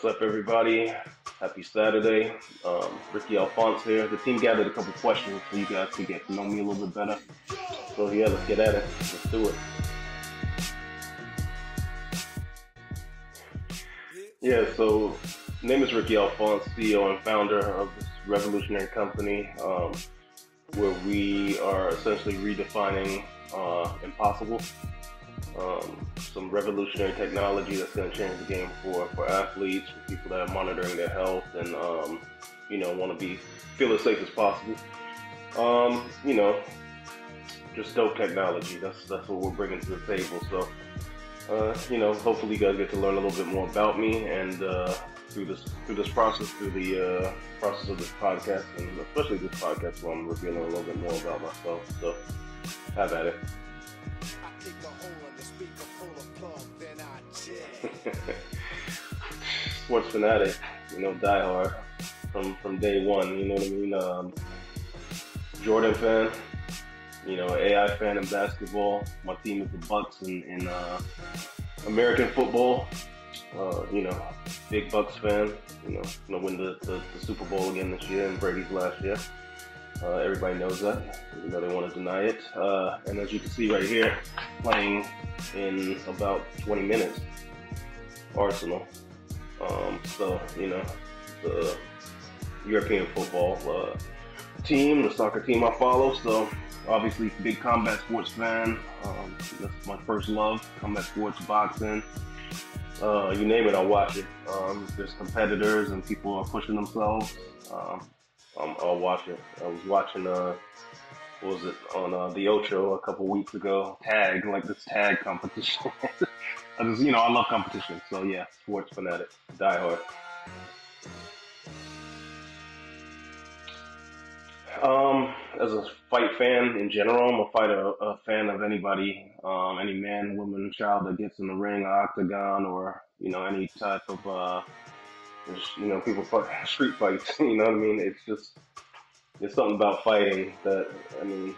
What's up, everybody? Happy Saturday. Um, Ricky Alphonse here. The team gathered a couple questions so you guys can get to know me a little bit better. So yeah, let's get at it. Let's do it. Yeah, so name is Ricky Alphonse, CEO and founder of this revolutionary company, um, where we are essentially redefining uh, impossible um, some revolutionary technology that's going to change the game for, for athletes, for people that are monitoring their health and, um, you know, want to be feel as safe as possible. Um, you know, just dope technology. That's that's what we're bringing to the table. So, uh, you know, hopefully you guys get to learn a little bit more about me and uh, through this through this process, through the uh, process of this podcast, and especially this podcast, where I'm revealing a little bit more about myself. So, have at it. Sports fanatic, you know, diehard from from day one. You know what I mean? Um, Jordan fan, you know, AI fan in basketball. My team is the Bucks in, in uh, American football. Uh, you know, big Bucs fan. You know, gonna win the, the, the, Super Bowl again this year and Brady's last year. Uh, everybody knows that, even though they want to deny it. Uh, and as you can see right here, playing in about 20 minutes. Arsenal. Um, so, you know, the European football uh, team, the soccer team I follow. So, obviously, big combat sports fan. Um, that's my first love combat sports, boxing. Uh, you name it, I'll watch it. Um, there's competitors and people are pushing themselves. Um, I'll watch it. I was watching, uh, was it, on uh, the Ocho a couple weeks ago, tag, like this tag competition. I just, you know, I love competition. So yeah, sports fanatic, die hard. Um, as a fight fan in general, I'm a fighter, a fan of anybody, um, any man, woman, child that gets in the ring, octagon, or you know, any type of, uh, you know, people fight street fights. You know what I mean? It's just, it's something about fighting that I mean,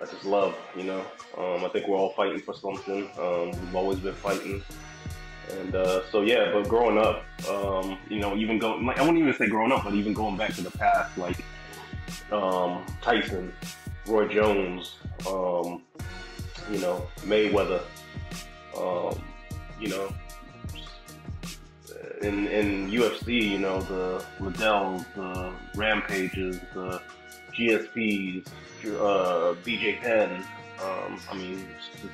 I just love, you know. Um, I think we're all fighting for something. Um, we've always been fighting. And uh, so, yeah, but growing up, um, you know, even going, like, I wouldn't even say growing up, but even going back to the past, like um, Tyson, Roy Jones, um, you know, Mayweather, um, you know, in, in UFC, you know, the Liddells, the Rampages, the GSPs, uh, BJ Penn. Um, I mean, just,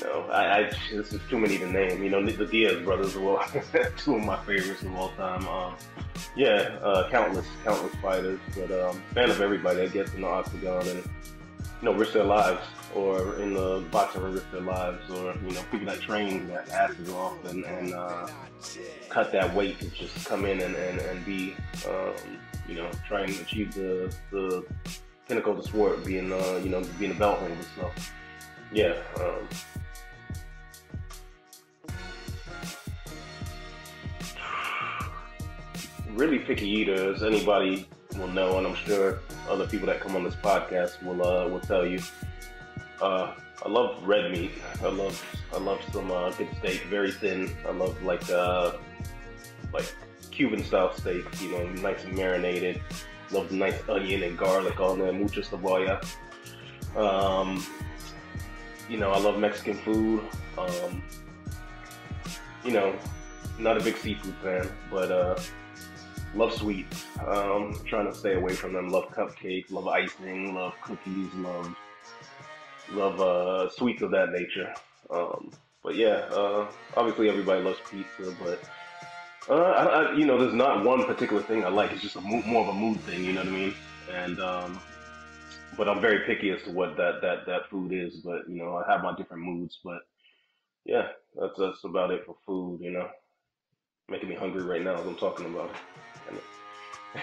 you know, I, I this is too many to name. You know, the Diaz brothers were two of my favorites of all time. Um, yeah, uh, countless, countless fighters, but um, fan of everybody that gets in the octagon and you know risk their lives, or in the boxing ring risk their lives, or you know people that train that asses off and, and uh, cut that weight to just come in and, and, and be um, you know try and achieve the the pinnacle of the sport, being uh, you know being a belt holder. So yeah. Um, really picky eater, as anybody will know, and I'm sure other people that come on this podcast will uh, will tell you. Uh, I love red meat. I love I love some uh, good steak, very thin. I love like uh, like Cuban style steak, you know, nice and marinated. Love the nice onion and garlic on there, mucho cebolla. Um, you know, I love Mexican food. Um, you know, not a big seafood fan, but uh, love sweets. Um, trying to stay away from them. Love cupcakes, love icing, love cookies, love love uh, sweets of that nature. Um, but yeah, uh, obviously everybody loves pizza, but uh, I, I, you know, there's not one particular thing I like. It's just a mo- more of a mood thing. You know what I mean? And um, but I'm very picky as to what that that that food is. But you know, I have my different moods. But yeah, that's that's about it for food. You know, making me hungry right now as I'm talking about it.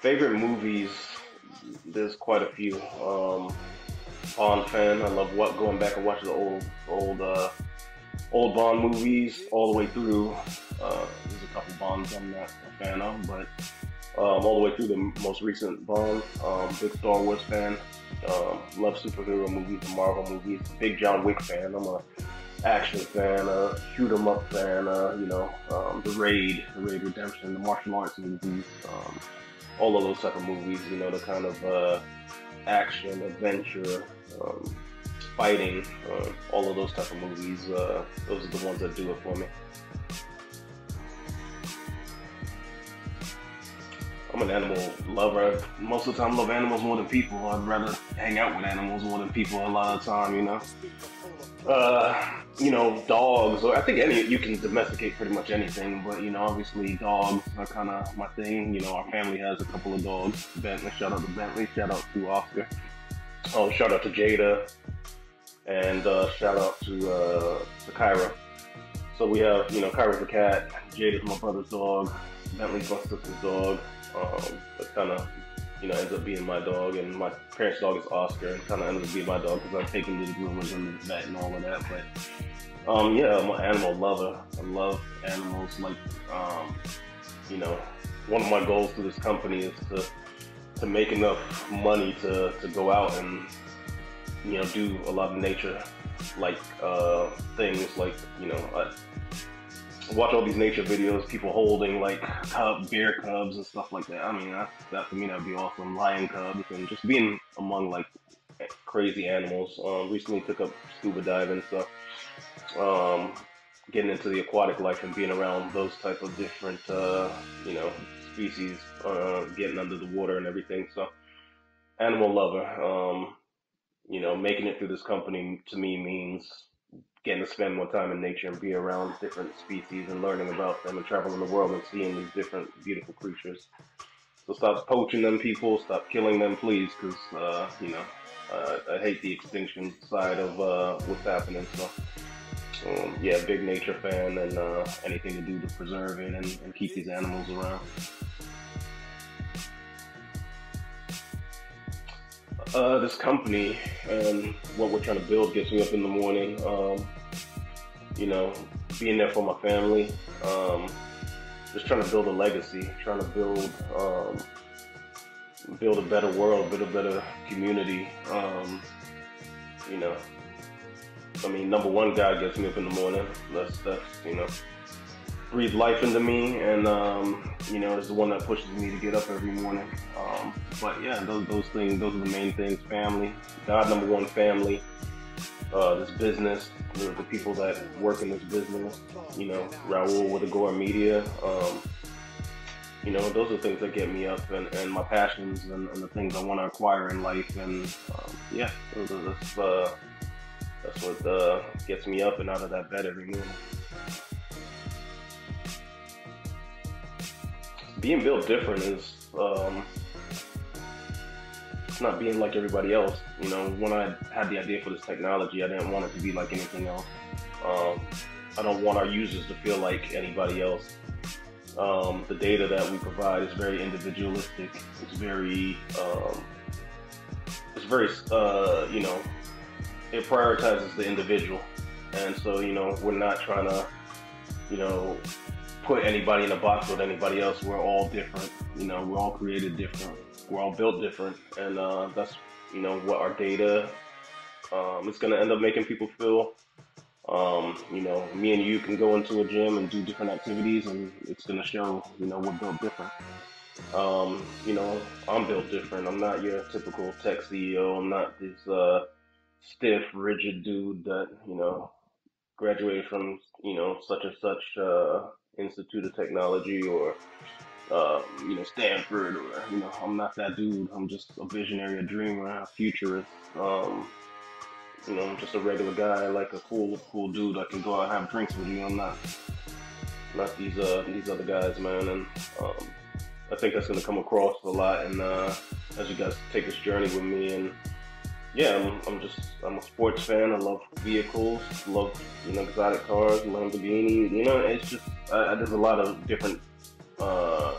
Favorite movies? There's quite a few. Um, Bond fan. I love what going back and watching the old old uh, old Bond movies all the way through. Uh, there's a couple Bonds I'm not a fan of, but um, all the way through the most recent Bond. Um, big Star Wars fan. Um, love superhero movies and Marvel movies. Big John Wick fan. I'm a action fan, a shoot 'em up fan. Uh, you know, um, the Raid, the Raid Redemption, the martial arts movies. Um, all of those type of movies. You know, the kind of uh, action, adventure, um, fighting, uh, all of those type of movies. Uh, those are the ones that do it for me. I'm an animal lover. Most of the time, I love animals more than people. I'd rather hang out with animals more than people a lot of the time, you know. Uh, you know, dogs, or I think any you can domesticate pretty much anything, but you know, obviously dogs are kind of my thing. You know, our family has a couple of dogs. Bentley, shout out to Bentley, shout out to Oscar. Oh, shout out to Jada, and uh, shout out to uh, to Kyra. So we have, you know, Kyra's the cat, Jada's my brother's dog, Bentley's my sister's dog. Um, that kind of, you know, ends up being my dog, and my parents' dog is Oscar, and kind of ends up being my dog because I've taken to the groomers and the vet and all of that. But um, yeah, I'm an animal lover. I love animals. Like, um, you know, one of my goals to this company is to to make enough money to to go out and you know do a lot of nature like uh, things like you know. I, watch all these nature videos, people holding like cub, bear cubs and stuff like that. I mean, that, that for me that'd be awesome. Lion cubs and just being among like crazy animals. Um, recently took up scuba diving stuff. Um, getting into the aquatic life and being around those type of different, uh, you know, species, uh, getting under the water and everything. So, animal lover. Um, you know, making it through this company to me means getting to spend more time in nature and be around different species and learning about them and traveling the world and seeing these different beautiful creatures. So stop poaching them people, stop killing them, please, because uh, you know uh, I hate the extinction side of uh, what's happening. So um, yeah, big nature fan and uh, anything to do to preserve it and, and keep these animals around. Uh, this company and what we're trying to build gets me up in the morning. Um, you know, being there for my family, um, just trying to build a legacy, trying to build um, build a better world, build a better community. Um, you know, I mean, number one, God gets me up in the morning. That's that's you know, breathe life into me, and um, you know, is the one that pushes me to get up every morning. Um, but yeah, those those things, those are the main things. Family, God, number one, family. Uh, this business, the, the, people that work in this business, you know, Raul with Agora Media. Um, you know, those are things that get me up and, and my passions and, and the things I want to acquire in life. And um, yeah, that's, uh, that's what uh, gets me up and out of that bed every morning. Being built different is um, not being like everybody else. You know, when I had the idea for this technology, I didn't want it to be like anything else. Um, I don't want our users to feel like anybody else. Um, the data that we provide is very individualistic. It's very, um, it's very, uh, you know, it prioritizes the individual, and so you know we're not trying to, you know, put anybody in a box with anybody else. We're all different. You know, we're all created different. We're all built different, and uh, that's you know what our data um, going to end up making people feel. Um, you know, me and you can go into a gym and do different activities, and it's to show. You know, we're built different. Um, you know, I'm built different. I'm not your typical tech CEO. I'm not this uh, stiff, rigid dude that you know graduated from you know such and such uh, Institute of Technology or uh, you know Stanford or you know I'm not that dude. I'm just a visionary, a dreamer, a futurist. Um, you know, I'm just a regular guy, like a cool, cool dude. I can go out and have drinks with you. I'm not, not these uh these other guys, man. And um, I think that's gonna come across a lot. And uh, as you guys take this journey with me and yeah, I'm, I'm just I'm a sports fan. I love vehicles, love you know exotic cars, Lamborghini. You know, it's just I, I, there's a lot of different uh,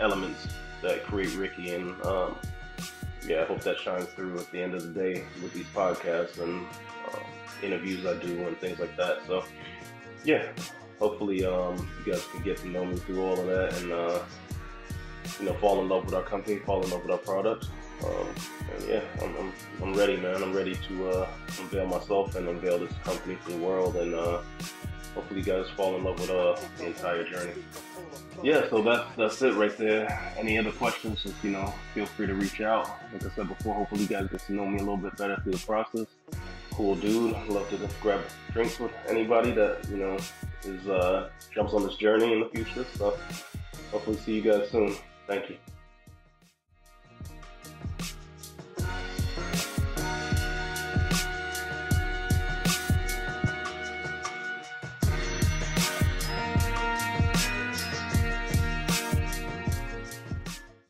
elements that create Ricky, and um, yeah, I hope that shines through at the end of the day with these podcasts and uh, interviews I do and things like that. So yeah, hopefully um, you guys can get to know me through all of that and. Uh, you know, fall in love with our company, fall in love with our product. Um, and yeah, I'm, I'm, I'm, ready, man. I'm ready to uh, unveil myself and unveil this company to the world, and uh, hopefully, you guys fall in love with uh, the entire journey. Yeah, so that's that's it right there. Any other questions? Just you know, feel free to reach out. Like I said before, hopefully, you guys get to know me a little bit better through the process. Cool dude. Love to just grab drinks with anybody that you know is uh, jumps on this journey in the future. So hopefully, see you guys soon. Thank you.